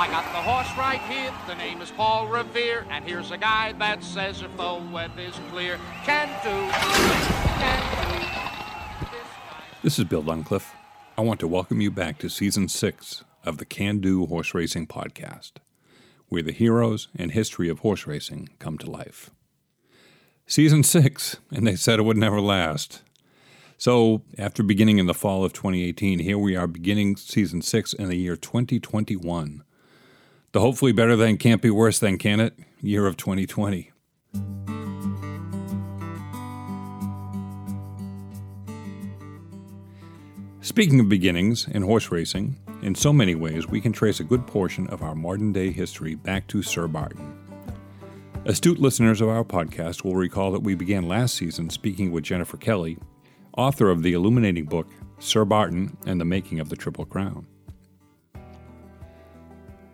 I got the horse right here, the name is Paul Revere, and here's a guy that says if the weather's clear, can do, can do. This is Bill Duncliffe. I want to welcome you back to season six of the Can Do Horse Racing Podcast, where the heroes and history of horse racing come to life. Season six, and they said it would never last. So, after beginning in the fall of 2018, here we are beginning season six in the year 2021. The hopefully better than can't be worse than, can it? Year of 2020. Speaking of beginnings in horse racing, in so many ways we can trace a good portion of our modern day history back to Sir Barton. Astute listeners of our podcast will recall that we began last season speaking with Jennifer Kelly author of the illuminating book Sir Barton and the Making of the Triple Crown.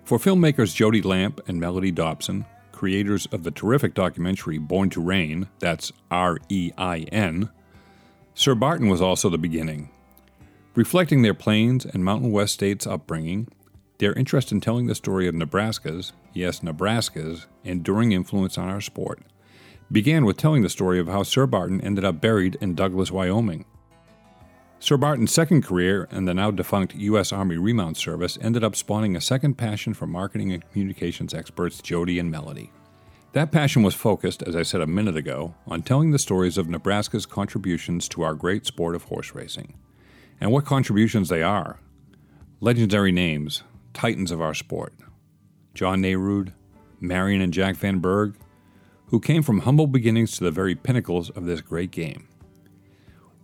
For filmmakers Jody Lamp and Melody Dobson, creators of the terrific documentary Born to Reign, that's R E I N, Sir Barton was also the beginning. Reflecting their Plains and Mountain West states' upbringing, their interest in telling the story of Nebraska's, yes, Nebraska's, enduring influence on our sport, began with telling the story of how Sir Barton ended up buried in Douglas, Wyoming. Sir Barton's second career in the now defunct U.S. Army Remount Service ended up spawning a second passion for marketing and communications experts Jody and Melody. That passion was focused, as I said a minute ago, on telling the stories of Nebraska's contributions to our great sport of horse racing. And what contributions they are. Legendary names, titans of our sport. John Nerud, Marion and Jack Van Berg, who came from humble beginnings to the very pinnacles of this great game.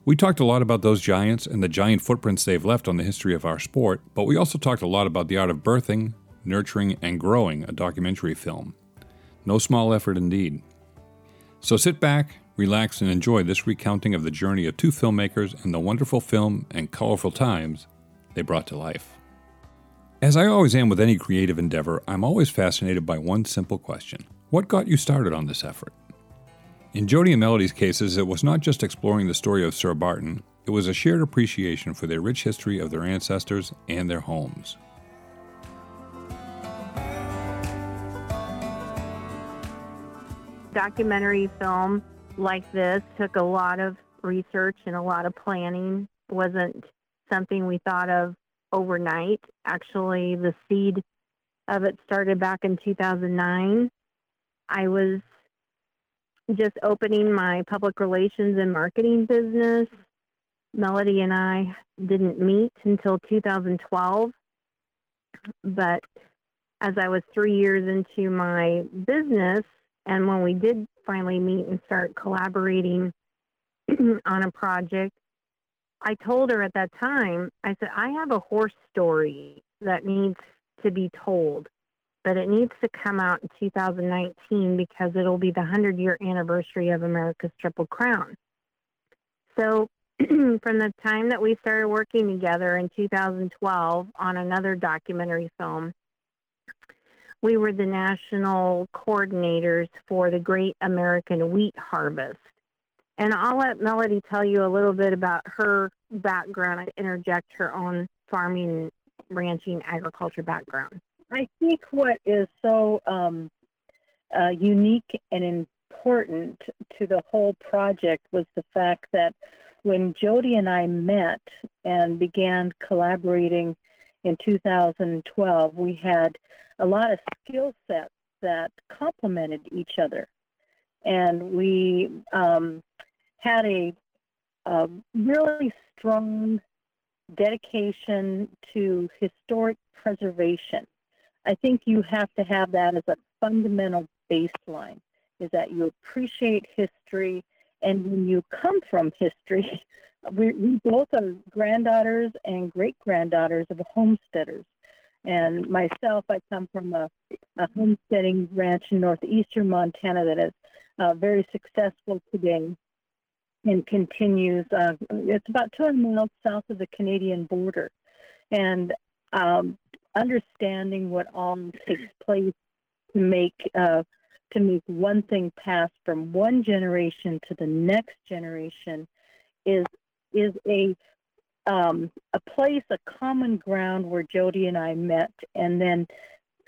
We talked a lot about those giants and the giant footprints they've left on the history of our sport, but we also talked a lot about the art of birthing, nurturing, and growing a documentary film. No small effort indeed. So sit back, relax, and enjoy this recounting of the journey of two filmmakers and the wonderful film and colorful times they brought to life. As I always am with any creative endeavor, I'm always fascinated by one simple question what got you started on this effort? In Jody and Melody's cases, it was not just exploring the story of Sir Barton, it was a shared appreciation for their rich history of their ancestors and their homes. Documentary film like this took a lot of research and a lot of planning. It wasn't something we thought of overnight. Actually, the seed of it started back in 2009 I was just opening my public relations and marketing business. Melody and I didn't meet until 2012. But as I was three years into my business, and when we did finally meet and start collaborating on a project, I told her at that time, I said, I have a horse story that needs to be told but it needs to come out in 2019 because it'll be the 100 year anniversary of America's Triple Crown. So, from the time that we started working together in 2012 on another documentary film, we were the national coordinators for the Great American Wheat Harvest. And I'll let Melody tell you a little bit about her background and interject her own farming, ranching, agriculture background. I think what is so um, uh, unique and important to the whole project was the fact that when Jody and I met and began collaborating in 2012, we had a lot of skill sets that complemented each other. And we um, had a, a really strong dedication to historic preservation. I think you have to have that as a fundamental baseline is that you appreciate history and when you come from history we, we both are granddaughters and great granddaughters of homesteaders. And myself i come from a, a homesteading ranch in northeastern montana that is uh, very successful today and continues uh, it's about 200 miles south of the canadian border. And um, understanding what all takes place to make uh, to make one thing pass from one generation to the next generation is is a um, a place, a common ground where Jody and I met, and then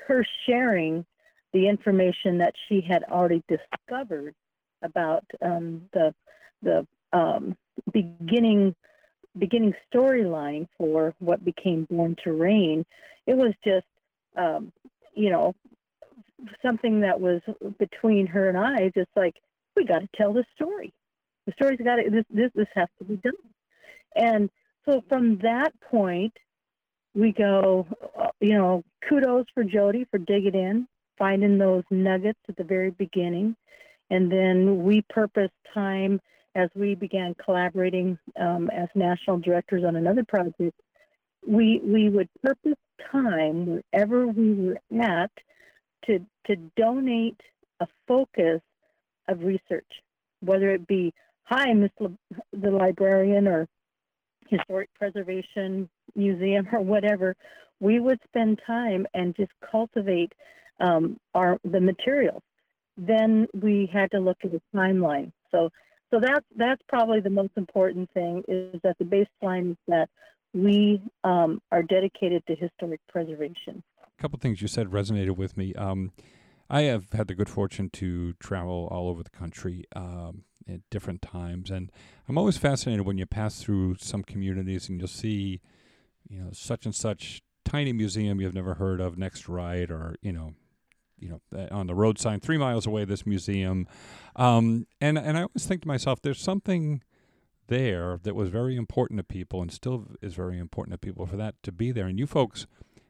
her sharing the information that she had already discovered about um, the the um, beginning beginning storyline for what became Born to Reign. It was just um, you know something that was between her and I, just like we got to tell the story. The story's got to this this this has to be done. And so from that point, we go, uh, you know, kudos for Jody for digging in, finding those nuggets at the very beginning. And then we purposed time as we began collaborating um, as national directors on another project. We, we would purpose time wherever we were at to, to donate a focus of research, whether it be, hi, Miss the librarian or historic preservation museum or whatever, we would spend time and just cultivate um, our the materials. Then we had to look at the timeline. So so that's that's probably the most important thing is that the baseline is that we um, are dedicated to historic preservation. A couple things you said resonated with me. Um, I have had the good fortune to travel all over the country um, at different times, and I'm always fascinated when you pass through some communities and you'll see, you know, such and such tiny museum you've never heard of next right, or you know, you know, uh, on the road sign three miles away, this museum, um, and and I always think to myself, there's something there that was very important to people and still is very important to people for that to be there, and you folks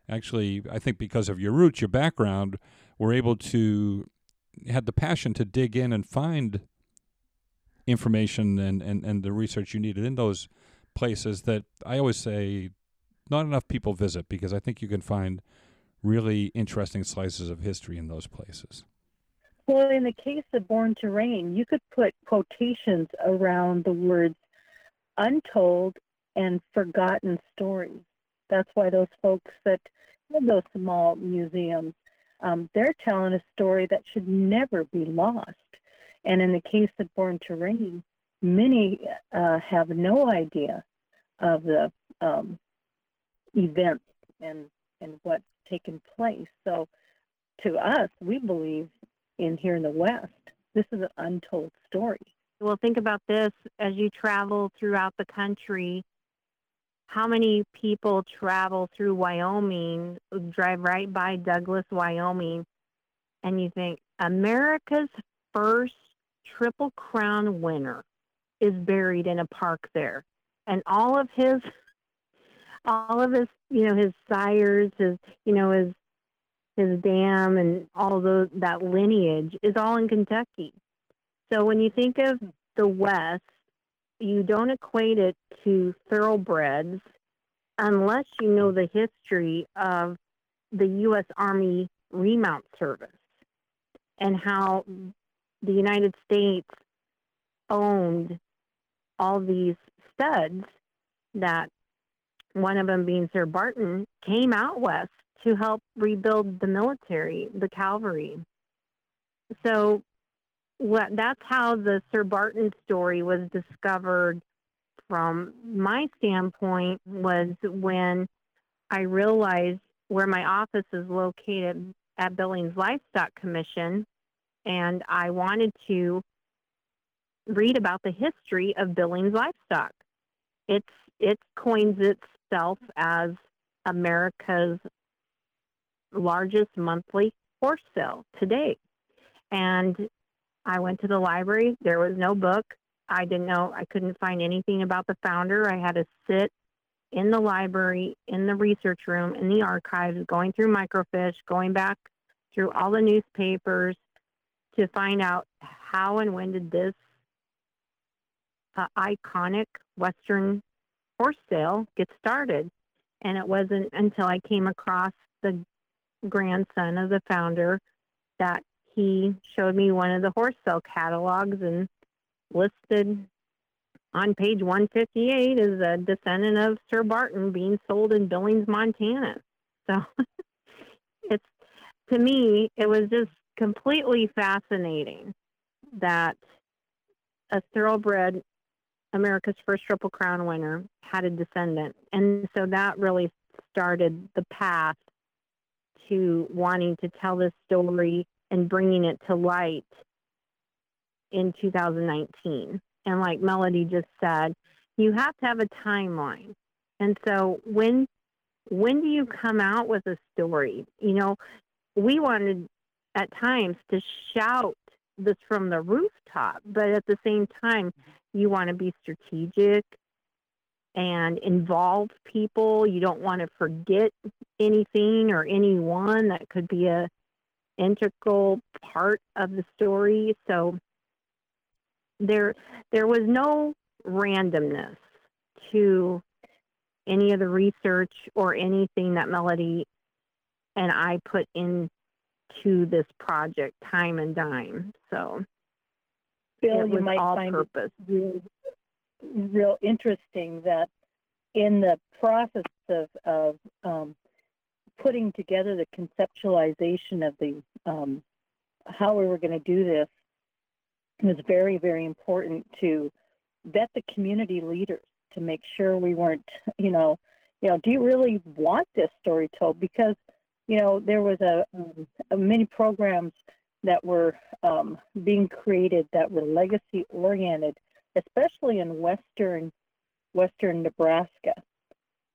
actually, I think because of your roots, your background, were able to had the passion to dig in and find information and, and, and the research you needed in those places that I always say not enough people visit because I think you can find really interesting slices of history in those places. Well, in the case of Born to Reign, you could put quotations around the words untold and forgotten stories. That's why those folks that have those small museums, um, they're telling a story that should never be lost. And in the case of Born to Reign, many uh, have no idea of the um, events and, and what's taken place. So to us, we believe in here in the West, this is an untold story. Well, think about this as you travel throughout the country. How many people travel through Wyoming, drive right by Douglas, Wyoming, and you think America's first Triple Crown winner is buried in a park there, and all of his, all of his, you know, his sires, his, you know, his, his dam, and all those that lineage is all in Kentucky. So when you think of the West, you don't equate it to thoroughbreds unless you know the history of the U.S. Army Remount Service and how the United States owned all these studs that one of them being Sir Barton came out west to help rebuild the military, the cavalry. So what, that's how the Sir Barton story was discovered from my standpoint was when I realized where my office is located at Billings Livestock Commission and I wanted to read about the history of Billings livestock. It's it coins itself as America's largest monthly horse sale today. And I went to the library. There was no book. I didn't know. I couldn't find anything about the founder. I had to sit in the library, in the research room, in the archives, going through microfiche, going back through all the newspapers, to find out how and when did this uh, iconic Western horse sale get started. And it wasn't until I came across the grandson of the founder that he showed me one of the horse sale catalogs and listed on page 158 is a descendant of Sir Barton being sold in Billings, Montana. So it's to me, it was just completely fascinating that a thoroughbred America's first Triple Crown winner had a descendant. And so that really started the path to wanting to tell this story and bringing it to light in 2019. And like Melody just said, you have to have a timeline. And so when when do you come out with a story? You know, we wanted at times to shout this from the rooftop, but at the same time, you want to be strategic and involve people. You don't want to forget anything or anyone that could be a integral part of the story. So there there was no randomness to any of the research or anything that Melody and I put into this project, time and dime. So Bill, it you might all find purpose. it real, real interesting that in the process of, of um, putting together the conceptualization of the um, how we were going to do this, it was very, very important to vet the community leaders to make sure we weren't, you know, you know, do you really want this story told? Because, you know, there was a, um, a many programs that were um, being created that were legacy oriented, especially in western western Nebraska.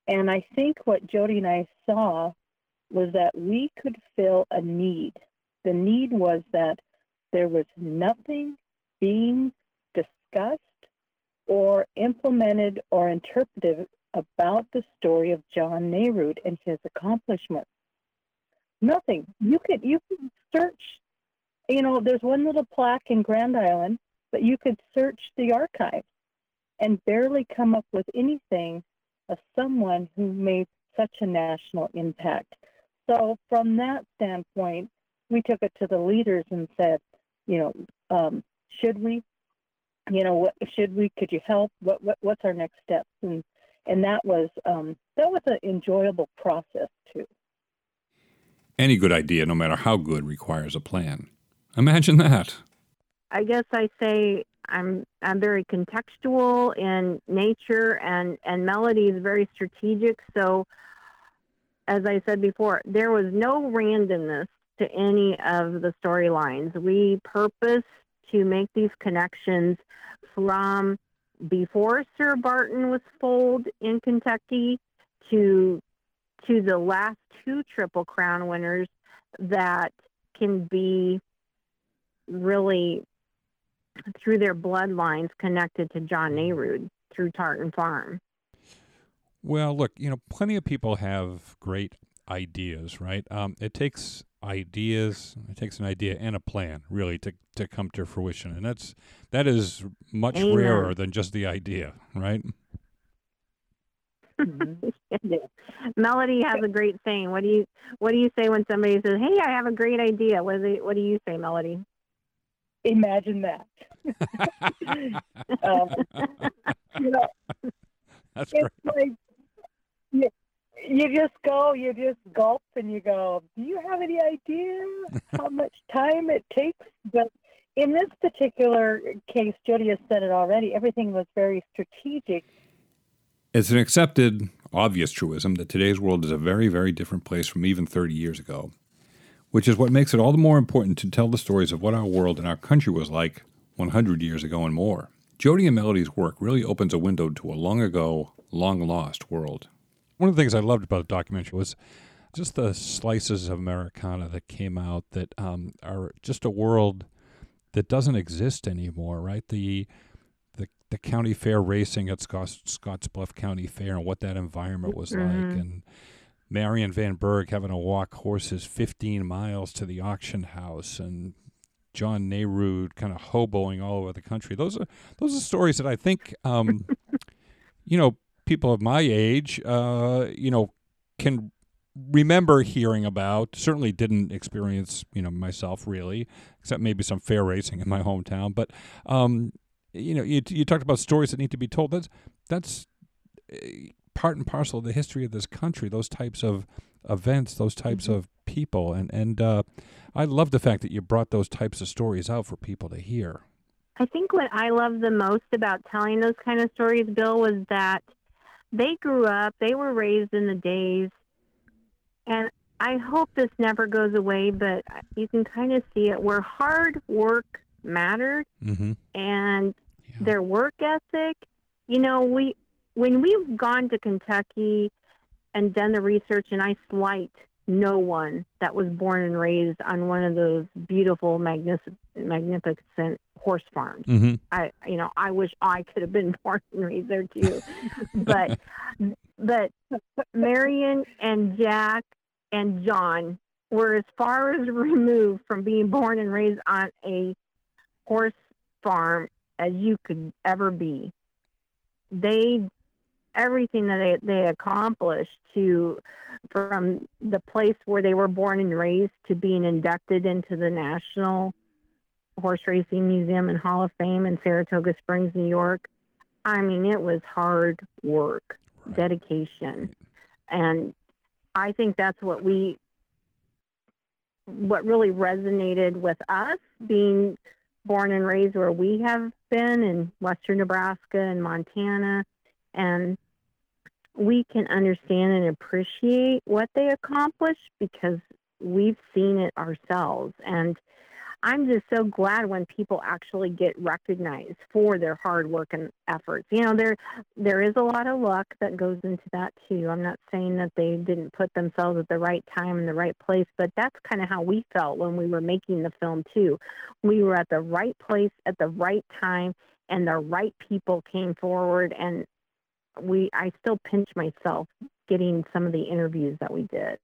And I think what Jody and I saw was that we could fill a need. The need was that there was nothing being discussed or implemented or interpreted about the story of John Nerud and his accomplishments. Nothing. You could you could search. You know, there's one little plaque in Grand Island, but you could search the archives and barely come up with anything of someone who made such a national impact. So, from that standpoint, we took it to the leaders and said, you know, um, should we, you know, what should we? Could you help? What, what what's our next steps? And and that was um, that was an enjoyable process too. Any good idea, no matter how good, requires a plan. Imagine that. I guess I say I'm I'm very contextual in nature and and melody is very strategic. So as I said before, there was no randomness to any of the storylines. We purpose to make these connections from before Sir Barton was foaled in Kentucky to to the last two Triple Crown winners that can be really through their bloodlines connected to John Nerud through Tartan Farm. Well, look, you know, plenty of people have great ideas, right? Um, it takes ideas, it takes an idea and a plan, really, to, to come to fruition, and that's that is much Amen. rarer than just the idea, right? Melody has a great saying. What do you What do you say when somebody says, "Hey, I have a great idea"? What do they, What do you say, Melody? Imagine that. um, you know, That's it's great. like you, you just go, you just gulp, and you go, "Do you have any idea how much time it takes?" But in this particular case, Jody has said it already. Everything was very strategic. It's an accepted, obvious truism that today's world is a very, very different place from even 30 years ago, which is what makes it all the more important to tell the stories of what our world and our country was like 100 years ago and more. Jody and Melody's work really opens a window to a long ago, long lost world. One of the things I loved about the documentary was just the slices of Americana that came out that um, are just a world that doesn't exist anymore, right? The the, the county fair racing at Scotts, Scottsbluff County Fair and what that environment was like, Mhm. and Marion Van Berg having to walk horses 15 miles to the auction house, and John Nerud kind of hoboing all over the country. Those are those are stories that I think, um, you know, people of my age, uh, you know, can remember hearing about. Certainly didn't experience, you know, myself really, except maybe some fair racing in my hometown. But um, you know, you you talked about stories that need to be told. That's that's uh, part and parcel of the history of this country. Those types of events, those types Mhm. of people, and and uh, I love the fact that you brought those types of stories out for people to hear. I think what I love the most about telling those kind of stories, Bill, was that they grew up, they were raised in the days, and I hope this never goes away, but you can kind of see it where hard work mattered Mm-hmm. and Yeah. their work ethic. You know, we when we've gone to Kentucky and done the research, and I slight no one that was born and raised on one of those beautiful, magnificent, magnificent horse farms. Mm-hmm. I, you know, I wish I could have been born and raised there too. but, but Marion and Jack and John were as far as removed from being born and raised on a horse farm as you could ever be. They, everything that they, they accomplished to, from the place where they were born and raised to being inducted into the National Horse Racing Museum and Hall of Fame in Saratoga Springs, New York. I mean, it was hard work, Right. dedication. And I think that's what we, what really resonated with us being born and raised where we have been in western Nebraska and Montana. And we can understand and appreciate what they accomplished because we've seen it ourselves. And I'm just so glad when people actually get recognized for their hard work and efforts. You know, there there is a lot of luck that goes into that too. I'm not saying that they didn't put themselves at the right time in the right place, but that's kind of how we felt when we were making the film too. We were at the right place at the right time and the right people came forward and we I still pinch myself getting some of the interviews that we did.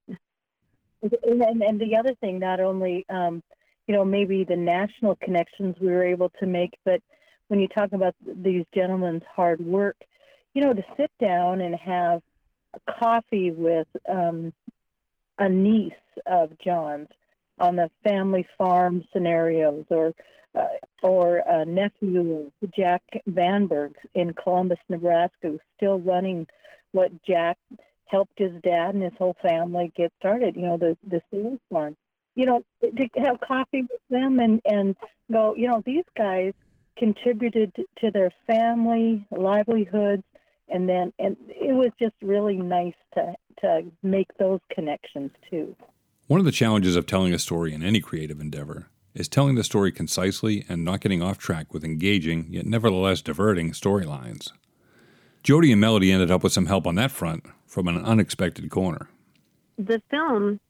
And, and, the other thing, not only, um, you know, maybe the national connections we were able to make, but when you talk about these gentlemen's hard work, you know, to sit down and have a coffee with um, a niece of John's on the family farm scenarios or uh, or a nephew of Jack Van Berg in Columbus, Nebraska, who's still running what Jack helped his dad and his whole family get started. You know, the the sales farm. You know, to have coffee with them and and go. You know, these guys contributed to their family livelihoods, and then and it was just really nice to to make those connections too. One of the challenges of telling a story in any creative endeavor is telling the story concisely and not getting off track with engaging, yet nevertheless diverting storylines. Jody and Melody ended up with some help on that front from an unexpected corner. the film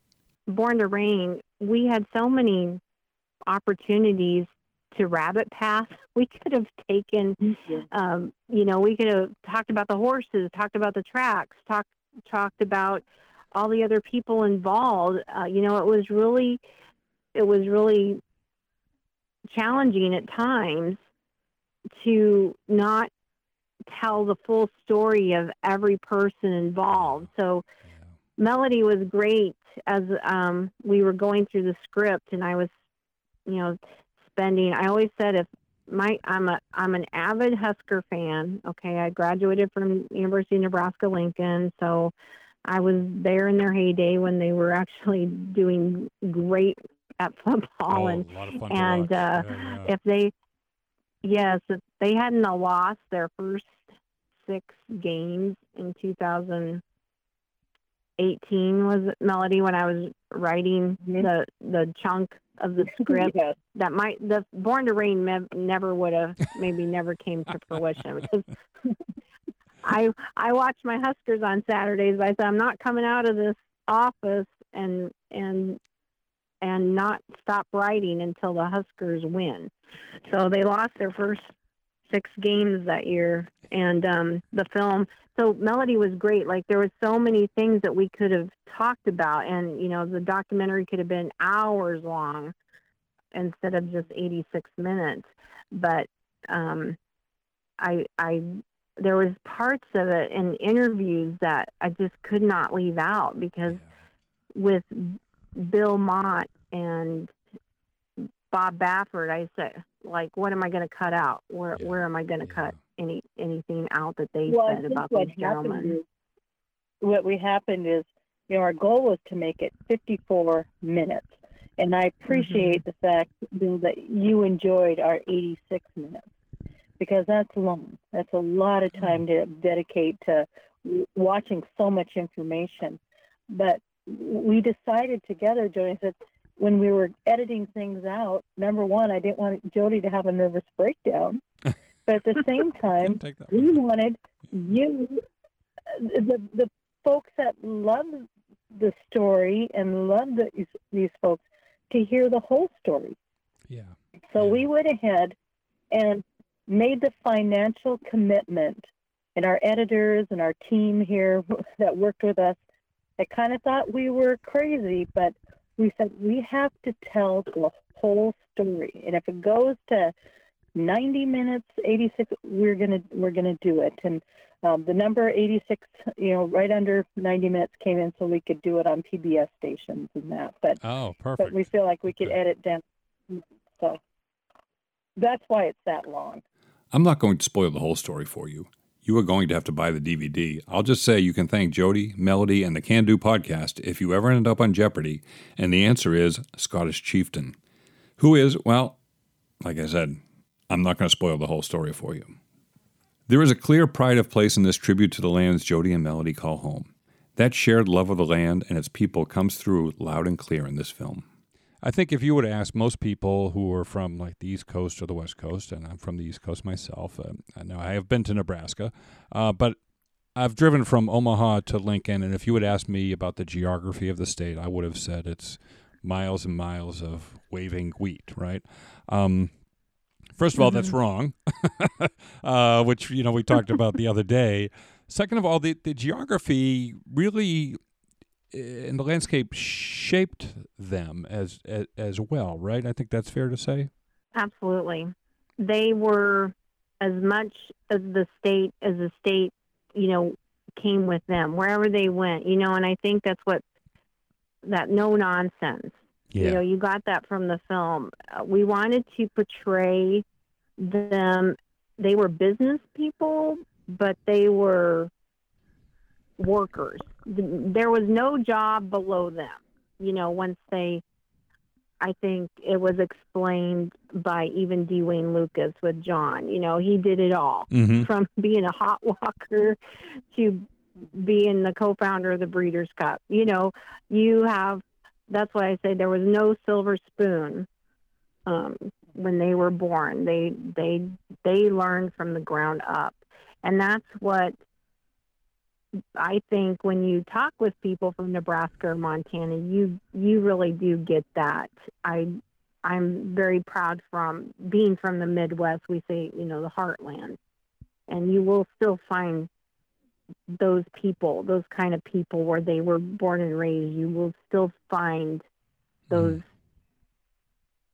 Born to Reign we had so many opportunities to rabbit path we could have taken um, you know we could have talked about the horses talked about the tracks talked talked about all the other people involved uh, you know it was really it was really challenging at times to not tell the full story of every person involved so Melody was great as um, we were going through the script, and I was, you know, spending. I always said if my I'm a I'm an avid Husker fan. Okay, I graduated from University of Nebraska Lincoln, so I was there in their heyday when they were actually doing great at football, and Oh, a lot of fun and, uh, if they yes if they hadn't have lost their first six games in 2018 was it melody when i was writing Mhm. the the chunk of the script Yes. that might the Born to Reign mev- never would have maybe never came to fruition because i i watch my huskers on saturdays but i said i'm not coming out of this office and and and not stop writing until the huskers win. So they lost their first six games that year and um the film so melody was great. Like there was so many things that we could have talked about and you know the documentary could have been hours long instead of just 86 minutes. But um i i there was parts of it in interviews that i just could not leave out because with bill mott and bob baffert i said like what am i going to cut out? Where Yeah, where am i going to yeah. cut any anything out that they well, said about what these gentlemen? is, what we happened is, you know, our goal was to make it 54 minutes, and I appreciate mm-hmm. the fact Bill, that you enjoyed our 86 minutes. Because that's long. That's a lot of mm-hmm. time to dedicate to watching so much information. But we decided together, Jody said, when we were editing things out, number one, I didn't want Jody to have a nervous breakdown. but at the same time, we wanted you, the, the folks that love the story and love the, these, these folks, to hear the whole story. Yeah. So yeah. we went ahead and made the financial commitment, and our editors and our team here that worked with us, I kind of thought we were crazy, but we said we have to tell the whole story, and if it goes to 90 minutes, 86, we're gonna we're gonna do it. And um, the number 86, you know, right under 90 minutes came in, so we could do it on PBS stations and that. But oh, perfect. But we feel like we could okay. edit down, so that's why it's that long. I'm not going to spoil the whole story for you. You are going to have to buy the DVD. I'll just say you can thank Jody, Melody, and the Can Do podcast if you ever end up on Jeopardy, and the answer is Scottish Chieftain. Who is, well, like I said, I'm not going to spoil the whole story for you. There is a clear pride of place in this tribute to the lands Jody and Melody call home. That shared love of the land and its people comes through loud and clear in this film. I think if you would ask most people who are from like the East Coast or the West Coast, and I'm from the East Coast myself, uh, know I have been to Nebraska, uh, but I've driven from Omaha to Lincoln, and if you would ask me about the geography of the state, I would have said it's miles and miles of waving wheat, right? Um, first of all, mm-hmm. that's wrong, uh, which you know we talked about the other day. Second of all, the, the geography really and the landscape shaped them as, as, as well, right? I think that's fair to say. Absolutely, they were as much as the state as the state, you know, came with them wherever they went, you know. And I think that's what that no nonsense. Yeah. You know, you got that from the film. Uh, we wanted to portray them. They were business people, but they were workers. There was no job below them. You know, once they, I think it was explained by even D. Wayne Lukas with John. You know, he did it all mm-hmm. from being a hot walker to being the co-founder of the Breeders' Cup. You know, you have. That's why I say there was no silver spoon um, when they were born. They they they learned from the ground up, and that's what I think when you talk with people from Nebraska or Montana, you you really do get that. I I'm very proud from being from the Midwest. We say you know the heartland, and you will still find those people, those kind of people where they were born and raised. You will still find those mm.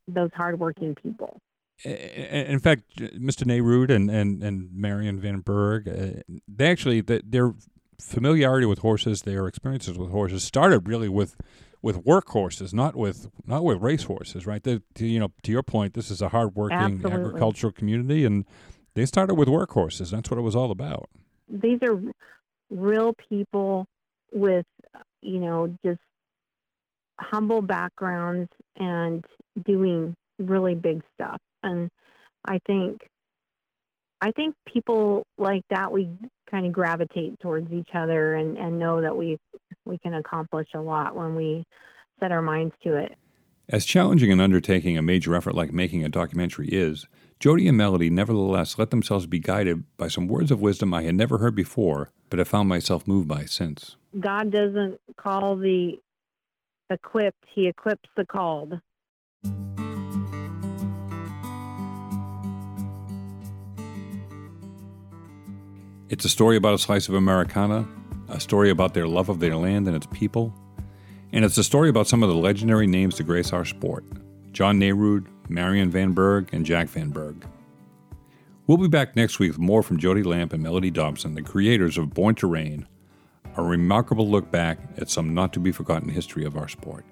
those hardworking people. In fact, Mr. Nerud and, and, and Marion Van Berg, uh, they actually they're familiarity with horses, their experiences with horses started really with with work horses, not with not with race horses, right? The, to, you know, to your point, this is a hardworking Absolutely. agricultural community, and they started with work horses. That's what it was all about. These are real people with, you know, just humble backgrounds and doing really big stuff. And I think, I think people like that we kind of gravitate towards each other and, and know that we we can accomplish a lot when we set our minds to it. As challenging an undertaking a major effort like making a documentary is, Jody and Melody nevertheless let themselves be guided by some words of wisdom I had never heard before, but have found myself moved by since. God doesn't call the equipped, he equips the called. It's a story about a slice of Americana, a story about their love of their land and its people, and it's a story about some of the legendary names to grace our sport John Nerud, Marion Van Berg, and Jack Van Berg. We'll be back next week with more from Jody Lamp and Melody Dobson, the creators of Born to Reign, a remarkable look back at some not to be forgotten history of our sport.